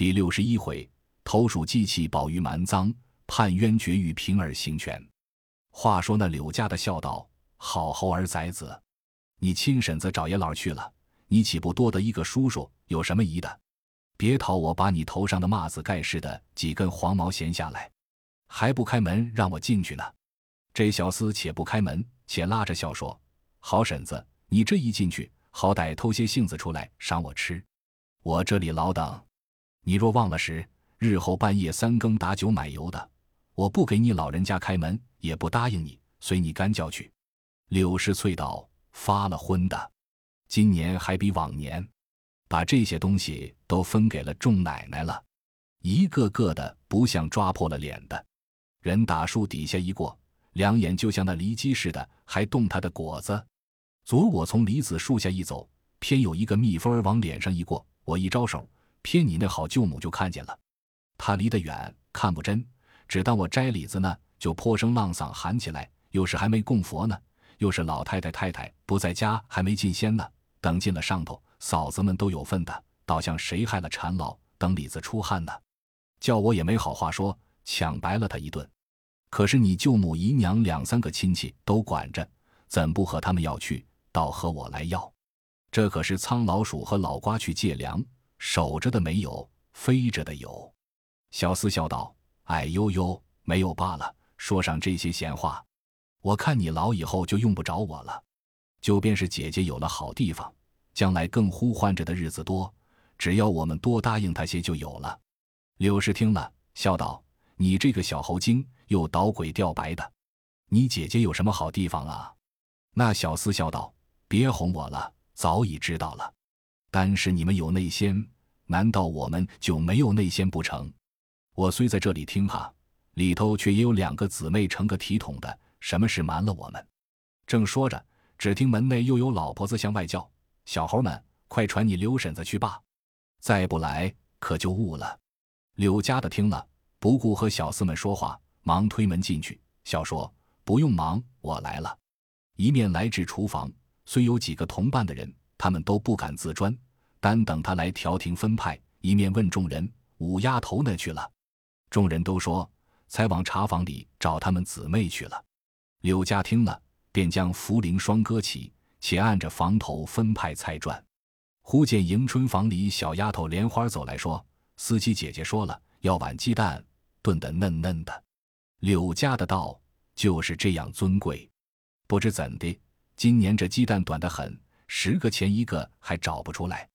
第六十一回，投鼠忌器，保于蛮赃；判冤决于平而行权。话说那柳家的笑道：“好猴儿崽子，你亲婶子找爷老去了，你岂不多得一个叔叔？有什么疑的？别讨我把你头上的帽子盖似的几根黄毛闲下来，还不开门让我进去呢？”这小厮且不开门，且拉着笑说：“好婶子，你这一进去，好歹偷些杏子出来赏我吃，我这里老等。”你若忘了时，日后半夜三更打酒买油的，我不给你老人家开门，也不答应你，随你干叫去。柳氏翠道：“发了昏的，今年还比往年，把这些东西都分给了众奶奶了，一个个的不像抓破了脸的。人打树底下一过，两眼就像那梨鸡似的，还动他的果子。昨我从梨子树下一走，偏有一个蜜蜂儿往脸上一过，我一招手。”偏你那好舅母就看见了，他离得远看不真，只当我摘李子呢，就泼声浪嗓喊起来。又是还没供佛呢，又是老太太太太不在家，还没进仙呢。等进了上头，嫂子们都有份的，倒像谁害了缠老，等李子出汗呢。叫我也没好话说，抢白了他一顿。可是你舅母姨娘两三个亲戚都管着，怎不和他们要去，倒和我来要？这可是苍老鼠和老瓜去借粮。守着的没有，飞着的有。小厮笑道：“哎呦呦，没有罢了。说上这些闲话，我看你老以后就用不着我了。就便是姐姐有了好地方，将来更呼唤着的日子多。只要我们多答应他些，就有了。”柳氏听了，笑道：“你这个小猴精，又捣鬼吊白的，你姐姐有什么好地方啊？”那小厮笑道：“别哄我了，早已知道了。”但是你们有内仙，难道我们就没有内仙不成？我虽在这里听哈，里头却也有两个姊妹成个体统的，什么事瞒了我们？正说着，只听门内又有老婆子向外叫：“小猴们，快传你刘婶子去罢，再不来可就误了。”柳家的听了，不顾和小厮们说话，忙推门进去，笑说：“不用忙，我来了。”一面来至厨房，虽有几个同伴的人。他们都不敢自专，单等他来调停分派。一面问众人：“五丫头那去了？”众人都说：“才往茶房里找他们姊妹去了。”柳家听了，便将茯苓霜搁起，且按着房头分派菜转。忽见迎春房里小丫头莲花走来说：“司机姐姐说了，要碗鸡蛋炖得嫩嫩的。”柳家的道就是这样尊贵，不知怎的，今年这鸡蛋短得很。十个钱一个还找不出来，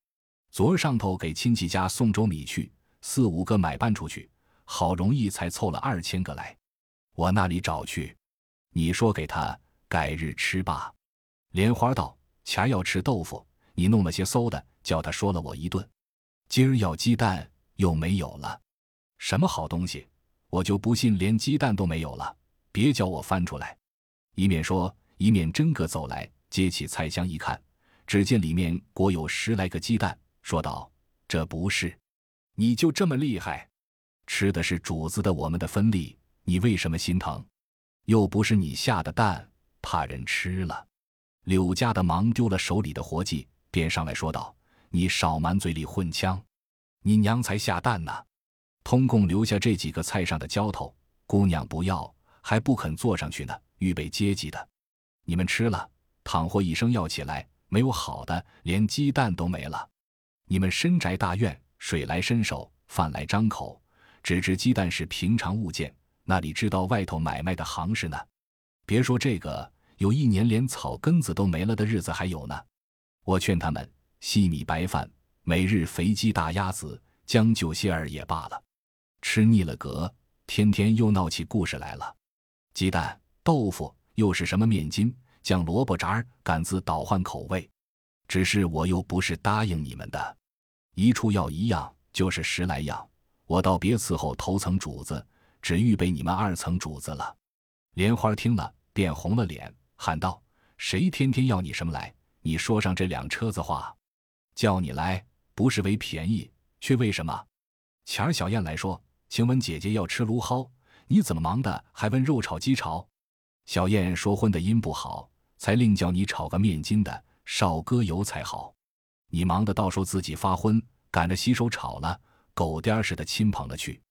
昨儿上头给亲戚家送粥米去，四五个买办出去，好容易才凑了二千个来，我那里找去？你说给他改日吃吧。莲花道：前儿要吃豆腐，你弄了些馊的，叫他说了我一顿。今儿要鸡蛋又没有了，什么好东西？我就不信连鸡蛋都没有了。别叫我翻出来。一面说，一面真个走来，接起菜箱一看。只见里面裹有十来个鸡蛋，说道：“这不是，你就这么厉害，吃的是主子的我们的分利，你为什么心疼？又不是你下的蛋，怕人吃了。”柳家的忙丢了手里的活计，便上来说道：“你少满嘴里混枪，你娘才下蛋呢，通共留下这几个菜上的浇头，姑娘不要，还不肯坐上去呢，预备接济的，你们吃了，倘或一声要起来。”没有好的，连鸡蛋都没了。你们深宅大院，水来伸手，饭来张口，只知鸡蛋是平常物件，那里知道外头买卖的行市呢？别说这个，有一年连草根子都没了的日子还有呢。我劝他们细米白饭，每日肥鸡大鸭子，将就些儿也罢了。吃腻了格，天天又闹起故事来了。鸡蛋、豆腐，又是什么面筋？将萝卜渣儿赶自倒换口味，只是我又不是答应你们的，一处要一样，就是十来样，我倒别伺候头层主子，只预备你们二层主子了。莲花听了，便红了脸，喊道：“谁天天要你什么来？你说上这两车子话，叫你来不是为便宜，却为什么？前儿小燕来说，请问姐姐要吃芦蒿，你怎么忙的还问肉炒鸡炒？小燕说荤的音不好。”才另叫你炒个面筋的，少搁油才好。你忙的到时候自己发昏，赶着洗手炒了，狗颠儿似的亲捧了去。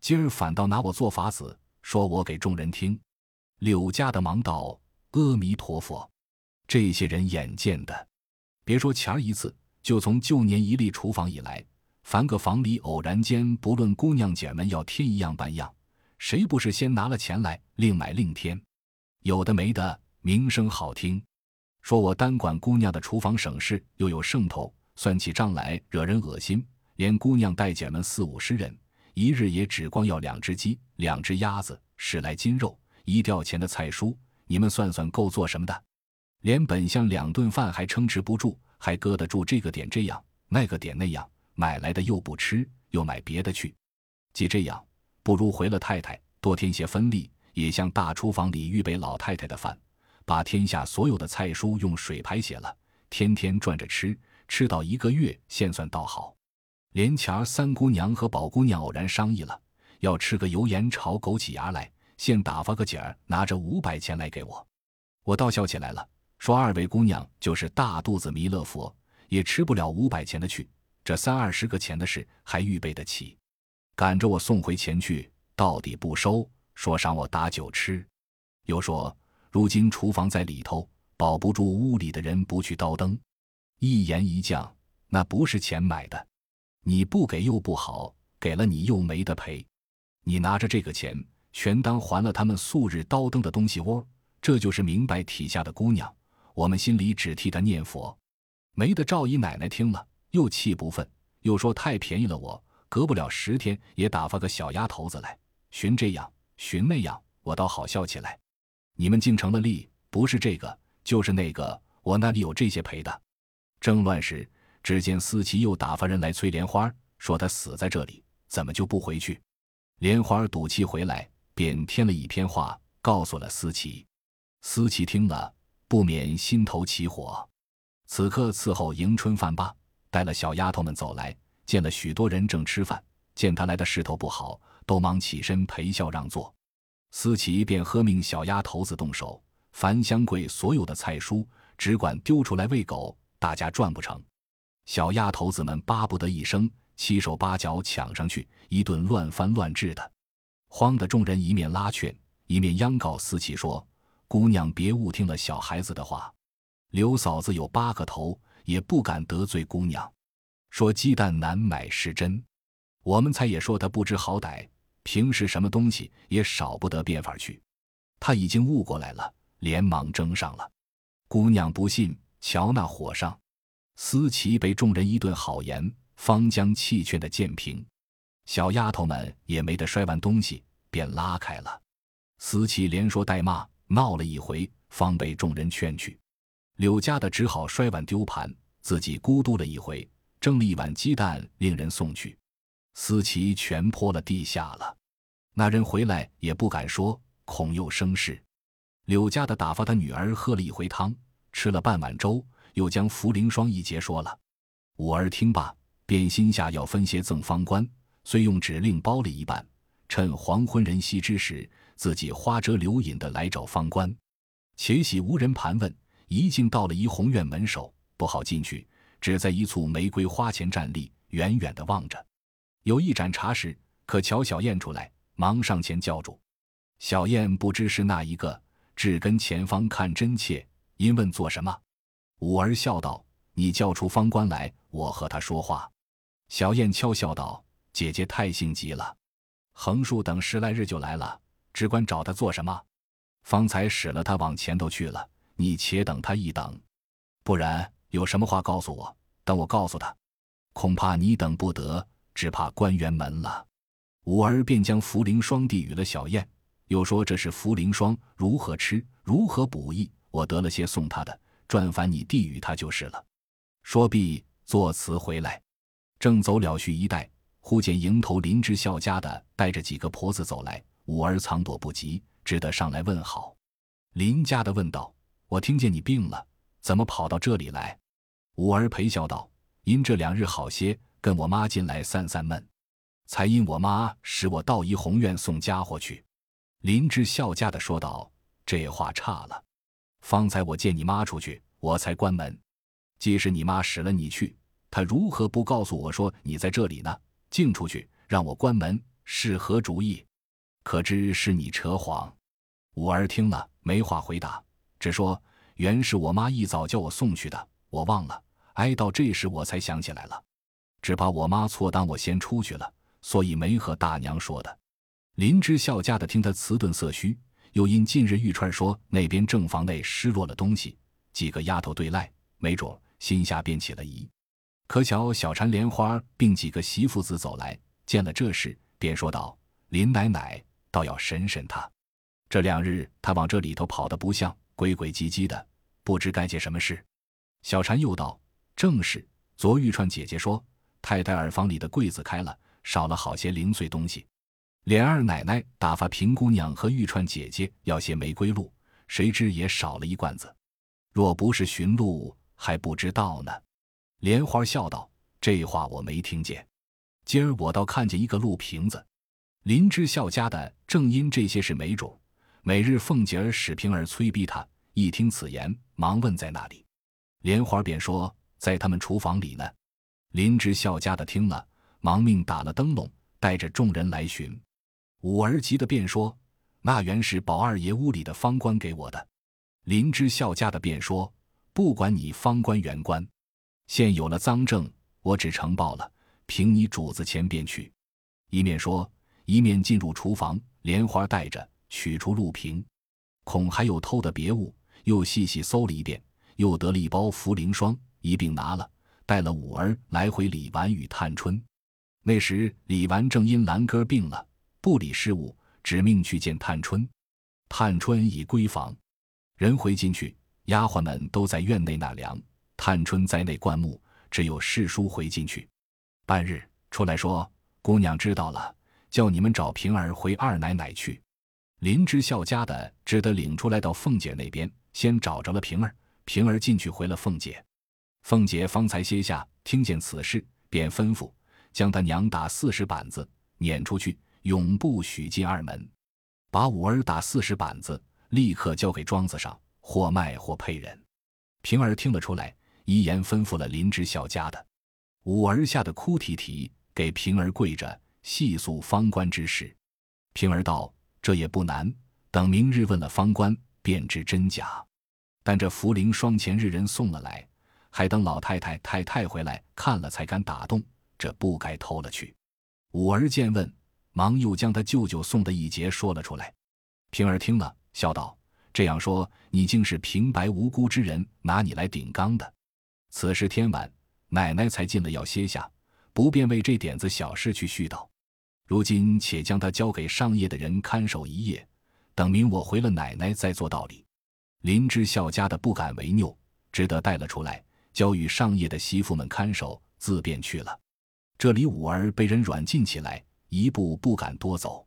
今儿反倒拿我做法子，说我给众人听。柳家的忙道：“阿弥陀佛，这些人眼见的，别说前儿一次，就从旧年一立厨房以来，凡个房里偶然间不论姑娘姐们要添一样半样，谁不是先拿了钱来另买另添？有的没的，名声好听，说我单管姑娘的厨房省事，又有剩头，算起账来惹人恶心。连姑娘带姐们四五十人，一日也只光要两只鸡、两只鸭子、十来斤肉。”一吊钱的菜蔬，你们算算够做什么的？连本乡两顿饭还撑持不住，还搁得住这个点这样，那个点那样，买来的又不吃，又买别的去。既这样，不如回了太太，多添些分力，也向大厨房里预备老太太的饭，把天下所有的菜蔬用水排写了，天天转着吃，吃到一个月，现算倒好。连前儿三姑娘和宝姑娘偶然商议了，要吃个油盐炒枸杞芽来。现打发个姐儿拿着五百钱来给我，我倒笑起来了，说二位姑娘就是大肚子弥勒佛，也吃不了五百钱的去，这三二十个钱的事还预备得起，赶着我送回钱去，到底不收，说赏我打酒吃，又说如今厨房在里头，保不住屋里的人不去叨灯，一言一降，那不是钱买的，你不给又不好，给了你又没得赔，你拿着这个钱。全当还了他们素日刀灯的东西窝，这就是明白体下的姑娘。我们心里只替她念佛，没得赵姨奶奶听了又气不忿，又说太便宜了我，隔不了十天也打发个小丫头子来寻这样寻那样，我倒好笑起来。你们竟成了力，不是这个就是那个，我那里有这些赔的？正乱时，只见思琪又打发人来催莲花，说她死在这里，怎么就不回去？莲花赌气回来。便添了一篇话，告诉了思琪。思琪听了，不免心头起火。此刻伺候迎春饭罢，带了小丫头们走来，见了许多人正吃饭，见他来的势头不好，都忙起身陪笑让座。思琪便喝命小丫头子动手，樊香桂所有的菜蔬，只管丢出来喂狗，大家赚不成。小丫头子们巴不得一声，七手八脚抢上去，一顿乱翻乱掷的。慌的众人一面拉劝，一面央告思琪说：“姑娘别误听了小孩子的话。刘嫂子有八个头，也不敢得罪姑娘。说鸡蛋难买是真，我们才也说他不知好歹，平时什么东西也少不得变法去。他已经悟过来了，连忙争上了。姑娘不信，瞧那火上。思琪被众人一顿好言，方将气劝的渐平。小丫头们也没得摔完东西。”便拉开了，思琪连说带骂，闹了一回，方被众人劝去。柳家的只好摔碗丢盘，自己咕嘟了一回，蒸了一碗鸡蛋，令人送去。思琪全泼了地下了。那人回来也不敢说，恐又生事。柳家的打发他女儿喝了一回汤，吃了半碗粥，又将茯苓霜一节说了。五儿听罢，便心下要分些赠方官，遂用纸令包了一半。趁黄昏人稀之时，自己花折柳引的来找方官，且喜无人盘问，一进到了怡红院门首，不好进去，只在一簇玫瑰花前站立，远远的望着。有一盏茶时，可瞧小燕出来，忙上前叫住。小燕不知是那一个，只跟前方看真切，因问做什么。五儿笑道：“你叫出方官来，我和他说话。”小燕悄笑道：“姐姐太性急了。”横竖等十来日就来了，只管找他做什么？方才使了他往前头去了，你且等他一等，不然有什么话告诉我，等我告诉他，恐怕你等不得，只怕关园门了。五儿便将茯苓霜递与了小燕，又说这是茯苓霜，如何吃，如何补益，我得了些送他的，转烦你递与他就是了。说毕，作辞回来，正走了去一带。忽见迎头林之孝家的带着几个婆子走来，五儿藏躲不及，只得上来问好。林家的问道：“我听见你病了，怎么跑到这里来？”五儿陪笑道：“因这两日好些，跟我妈进来散散闷，才因我妈使我到怡红院送家伙去。”林之孝家的说道：“这话差了，方才我见你妈出去，我才关门。即使你妈使了你去，她如何不告诉我说你在这里呢？”竟出去，让我关门，是何主意？可知是你扯谎。”五儿听了，没话回答，只说：“原是我妈一早叫我送去的，我忘了。挨到这时，我才想起来了。只怕我妈错当我先出去了，所以没和大娘说的。”林之孝家的听他辞顿色虚，又因近日玉串说那边正房内失落了东西，几个丫头对赖，没准心下便起了疑。可巧小婵莲花并几个媳妇子走来，见了这事，便说道：“林奶奶倒要审审他。这两日他往这里头跑得不像，鬼鬼祟祟的，不知该些什么事。”小婵又道：“正是。昨玉串姐姐说，太太耳房里的柜子开了，少了好些零碎东西。莲二奶奶打发平姑娘和玉串姐姐要些玫瑰露，谁知也少了一罐子。若不是寻路，还不知道呢。”莲花笑道：“这话我没听见。今儿我倒看见一个鹿瓶子。林之孝家的正因这些事没主，每日凤姐儿使平儿催逼他。一听此言，忙问在哪里。莲花便说在他们厨房里呢。林之孝家的听了，忙命打了灯笼，带着众人来寻。五儿急的便说：那原是宝二爷屋里的方官给我的。林之孝家的便说：不管你方官原官。现有了赃证，我只呈报了，凭你主子前便去。一面说，一面进入厨房，莲花带着取出鹿瓶，恐还有偷的别物，又细细搜了一遍，又得了一包茯苓霜，一并拿了，带了五儿来回李纨与探春。那时李纨正因兰哥病了，不理事务，指命去见探春。探春已归房，人回进去，丫鬟们都在院内纳凉。探春在内灌木，只有世叔回进去。半日出来说：“姑娘知道了，叫你们找平儿回二奶奶去。”林之孝家的只得领出来到凤姐那边，先找着了平儿。平儿进去回了凤姐。凤姐方才歇下，听见此事，便吩咐将他娘打四十板子，撵出去，永不许进二门。把五儿打四十板子，立刻交给庄子上，或卖或配人。平儿听了出来。遗言吩咐了林之孝家的，五儿吓得哭啼啼，给平儿跪着细诉方官之事。平儿道：“这也不难，等明日问了方官，便知真假。但这茯苓霜前日人送了来，还等老太太太太回来看了才敢打动，这不该偷了去。”五儿见问，忙又将他舅舅送的一节说了出来。平儿听了，笑道：“这样说，你竟是平白无辜之人，拿你来顶缸的。”此时天晚，奶奶才进了要歇下，不便为这点子小事去絮叨。如今且将他交给上夜的人看守一夜，等明我回了奶奶再做道理。林之孝家的不敢违拗，只得带了出来，交与上夜的媳妇们看守，自便去了。这里五儿被人软禁起来，一步不敢多走。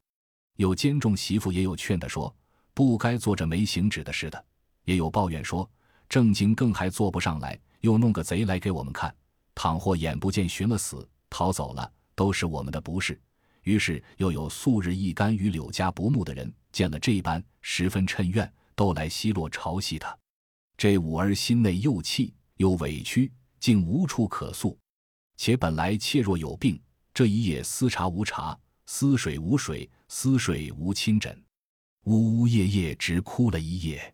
有监重媳妇也有劝的说，不该做这没行止的事的；也有抱怨说，正经更还做不上来。又弄个贼来给我们看，倘或眼不见寻了死，逃走了，都是我们的不是。于是又有素日一干与柳家不睦的人，见了这般，十分趁怨，都来奚落嘲戏他。这五儿心内又气又委屈，竟无处可诉。且本来妾若有病，这一夜思茶无茶，思水无水，思睡无亲枕，呜呜咽咽直哭了一夜。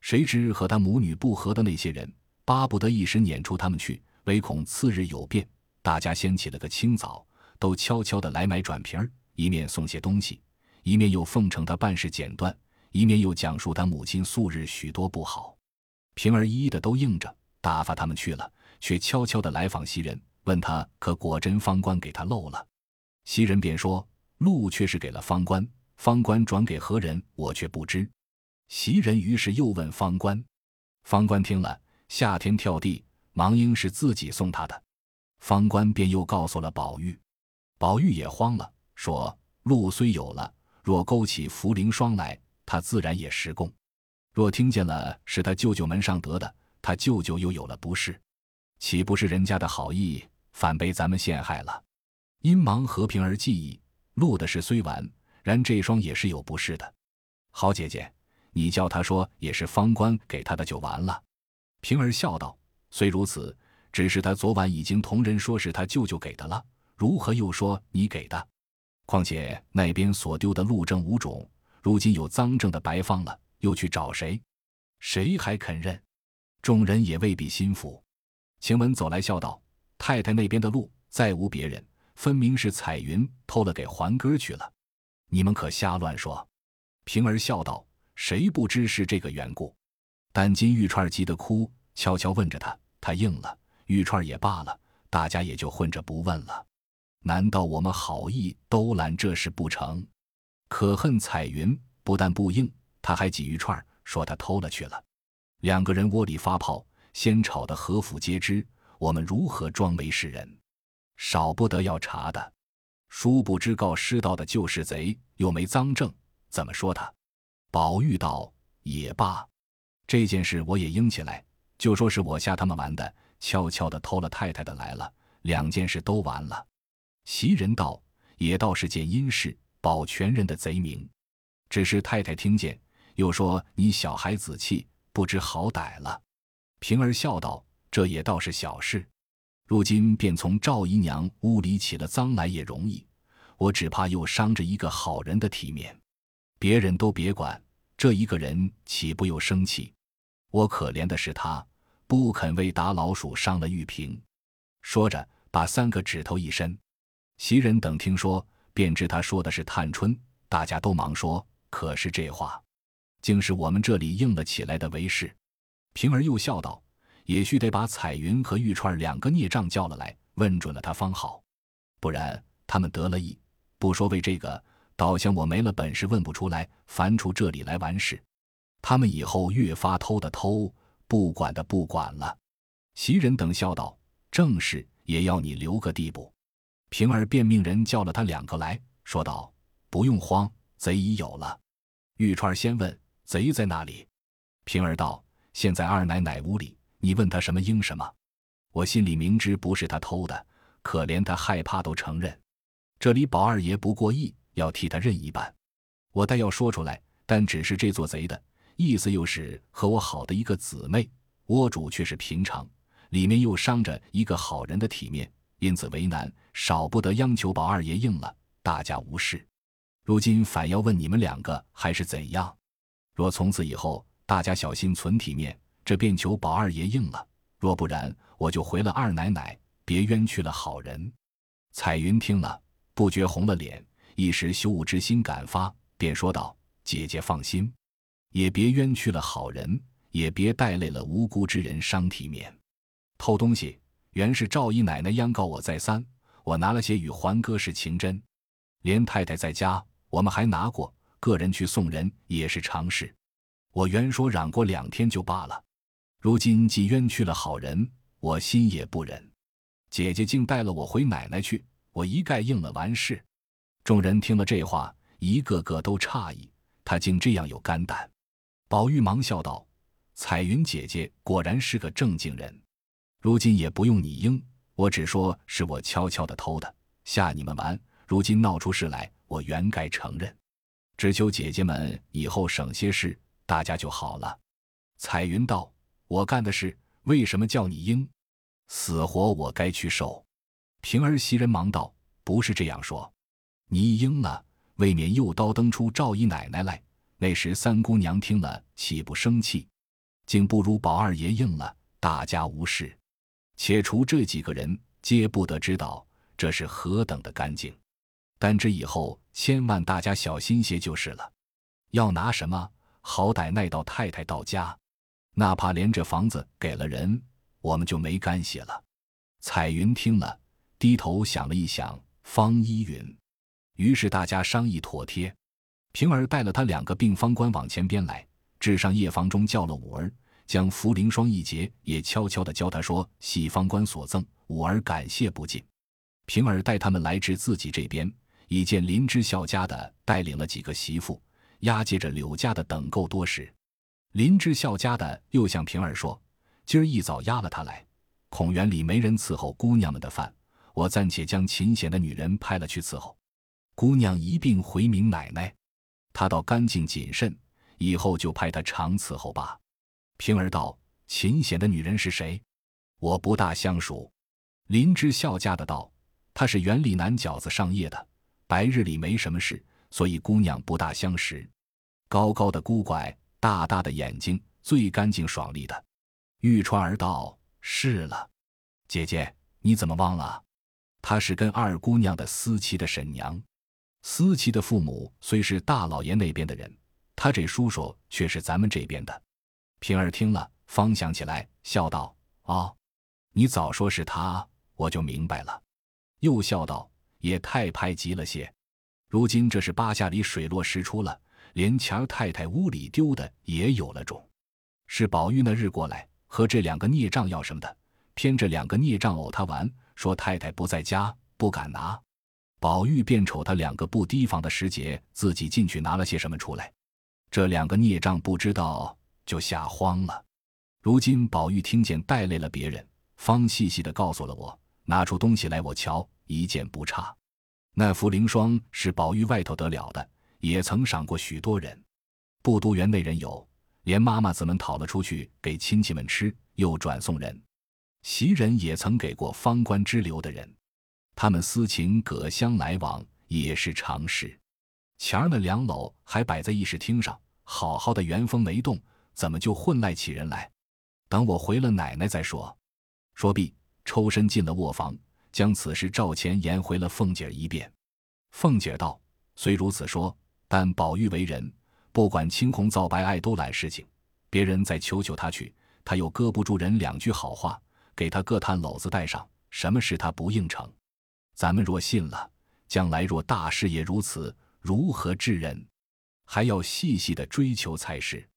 谁知和他母女不和的那些人。巴不得一时撵出他们去，唯恐次日有变。大家先起了个清早，都悄悄的来买转瓶儿，一面送些东西，一面又奉承他办事简断，一面又讲述他母亲素日许多不好。平儿一一的都应着，打发他们去了，却悄悄的来访袭人，问他可果真方官给他漏了。袭人便说：“路却是给了方官，方官转给何人，我却不知。”袭人于是又问方官，方官听了。夏天跳地，忙应是自己送他的。方官便又告诉了宝玉，宝玉也慌了，说：“路虽有了，若勾起茯苓霜来，他自然也实供；若听见了是他舅舅门上得的，他舅舅又有了不是，岂不是人家的好意，反被咱们陷害了？”因忙和平儿记忆，录的事虽完，然这双也是有不是的。好姐姐，你叫他说也是方官给他的，就完了。平儿笑道：“虽如此，只是他昨晚已经同人说是他舅舅给的了。如何又说你给的？况且那边所丢的路证无种，如今有赃证的白放了，又去找谁？谁还肯认？众人也未必心服。晴雯走来笑道：“太太那边的路再无别人，分明是彩云偷了给环哥去了。你们可瞎乱说。”平儿笑道：“谁不知是这个缘故？”但金玉串急得哭，悄悄问着他，他应了。玉串也罢了，大家也就混着不问了。难道我们好意都揽这事不成？可恨彩云不但不应，他还挤玉串说他偷了去了。两个人窝里发泡，先吵得何府皆知。我们如何装没事人？少不得要查的。殊不知告失道的就是贼，又没赃证。怎么说他？宝玉道：“也罢，这件事我也应起来，就说是我吓他们玩的，悄悄的偷了太太的来了，两件事都完了。”袭人道：“也倒是件阴事，保全人的贼名。只是太太听见，又说你小孩子气，不知好歹了。”平儿笑道：“这也倒是小事，如今便从赵姨娘屋里起了脏来也容易，我只怕又伤着一个好人的体面。”别人都别管，这一个人岂不又生气？我可怜的是他，不肯为打老鼠伤了玉瓶。说着，把三个指头一伸。袭人等听说，便知他说的是探春，大家都忙说：“可是这话，竟是我们这里应了起来的为是。”平儿又笑道：“也须得把彩云和玉串两个孽障叫了来，问准了他方好，不然他们得了意，不说为这个。”倒像我没了本事问不出来，烦出这里来完事。他们以后越发偷的偷，不管的不管了。袭人等笑道：“正是，也要你留个地步。”平儿便命人叫了他两个来说道：“不用慌，贼已有了。”玉串先问：“贼在哪里？”平儿道：“现在二奶奶屋里，你问他什么应什么。我心里明知不是他偷的，可怜他害怕都承认。这里宝二爷不过意。”要替他认一半，我倒要说出来，但只是这做贼的意思，又是和我好的一个姊妹，窝主却是平常，里面又伤着一个好人的体面，因此为难，少不得央求宝二爷应了，大家无事。如今反要问你们两个还是怎样？若从此以后大家小心存体面，这便求宝二爷应了；若不然，我就回了二奶奶，别冤屈了好人。彩云听了，不觉红了脸。一时羞恶之心感发，便说道：“姐姐放心，也别冤屈了好人，也别带累了无辜之人，伤体面。偷东西原是赵姨奶奶央告我再三，我拿了些与环哥是情真，连太太在家，我们还拿过。个人去送人也是常事。我原说嚷过两天就罢了，如今既冤屈了好人，我心也不忍。姐姐竟带了我回奶奶去，我一概应了完事。”众人听了这话，一个个都诧异，他竟这样有肝胆。宝玉忙笑道：“彩云姐姐果然是个正经人，如今也不用你应，我只说是我悄悄的偷的，吓你们玩。如今闹出事来，我原该承认，只求姐姐们以后省些事，大家就好了。”彩云道：“我干的事，为什么叫你应？死活我该去受。”平儿、袭人忙道：“不是这样说。”你应了，未免又叨登出赵姨奶奶来。那时三姑娘听了，岂不生气？竟不如宝二爷应了，大家无事。且除这几个人，皆不得知道，这是何等的干净。但这以后，千万大家小心些就是了。要拿什么，好歹耐到太太到家，哪怕连这房子给了人，我们就没干系了。彩云听了，低头想了一想，方依允。于是大家商议妥帖，平儿带了他两个病方官往前边来，至上夜房中叫了五儿，将茯苓霜一节也悄悄地教他说：“喜方官所赠。”五儿感谢不尽。平儿带他们来至自己这边，已见林之孝家的带领了几个媳妇，押解着柳家的等够多时。林之孝家的又向平儿说：“今儿一早押了他来，孔园里没人伺候姑娘们的饭，我暂且将秦显的女人派了去伺候。”姑娘一并回明奶奶，他倒干净谨慎，以后就派他常伺候吧。平儿道：“秦显的女人是谁？我不大相熟。”林之孝家的道：“她是园里南饺子上夜的，白日里没什么事，所以姑娘不大相识。高高的孤拐，大大的眼睛，最干净爽利的。玉川儿道：“是了，姐姐，你怎么忘了？她是跟二姑娘的思琪的婶娘。思琪的父母虽是大老爷那边的人，他这叔叔却是咱们这边的。”平儿听了，方想起来，笑道：“哦，你早说是他，我就明白了。”又笑道：“也太拍急了些。如今这是八下里水落石出了，连钱儿太太屋里丢的也有了种。是宝玉那日过来和这两个孽障要什么的，偏这两个孽障偶他玩，说太太不在家，不敢拿。宝玉便瞅他两个不提防的时节，自己进去拿了些什么出来。这两个孽障不知道，就吓慌了。如今宝玉听见带累了别人，方细细的告诉了我。”拿出东西来，我瞧一件不差。那茯苓霜是宝玉外头得了的，也曾赏过许多人。不独园内人有，连妈妈子们讨了出去给亲戚们吃，又转送人。袭人也曾给过方官之流的人，他们私情隔乡来往也是常事。前儿那两篓还摆在议事厅上，好好的原封没动，怎么就混赖起人来？等我回了奶奶再说。说毕。抽身进了卧房，将此事照前言回了凤姐儿一遍。凤姐儿道：“虽如此说，但宝玉为人，不管青红皂白，爱都揽事情。别人再求求他去，他又搁不住人两句好话，给他各探篓子带上，什么事他不应承。咱们若信了，将来若大事也如此，如何治人？还要细细的追求才是。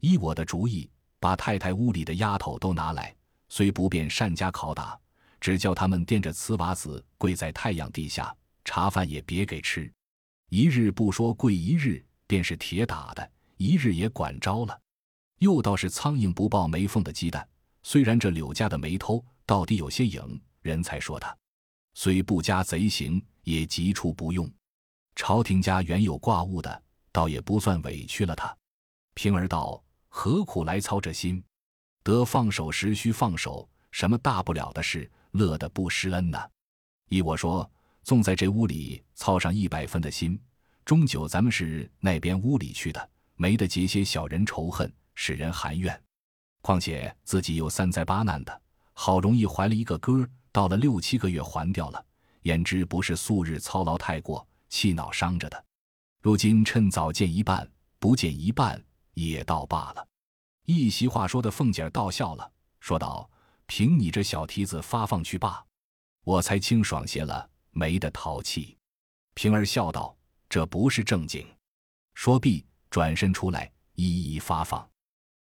依我的主意，把太太屋里的丫头都拿来。”虽不便善加拷打，只叫他们垫着瓷瓦子跪在太阳地下，茶饭也别给吃。一日不说跪一日，便是铁打的；一日也管着了。又倒是苍蝇不抱没缝的鸡蛋。虽然这柳家的没偷，到底有些影，人才说他；虽不加贼行，也急出不用。朝廷家原有挂物的，倒也不算委屈了他。平儿道：何苦来操这心？得放手时须放手，什么大不了的事，乐得不施恩呢？依我说，纵在这屋里操上一百分的心，终究咱们是那边屋里去的，没得结些小人仇恨，使人含怨。况且自己又三灾八难的，好容易怀了一个哥，到了六七个月还掉了，焉知不是素日操劳太过，气恼伤着的？如今趁早见一半，不见一半也倒罢了。一席话说的，凤姐儿倒笑了，说道：“凭你这小蹄子发放去罢，我才清爽些了，没得淘气。”平儿笑道：“这不是正经。”说毕，转身出来，一一发放。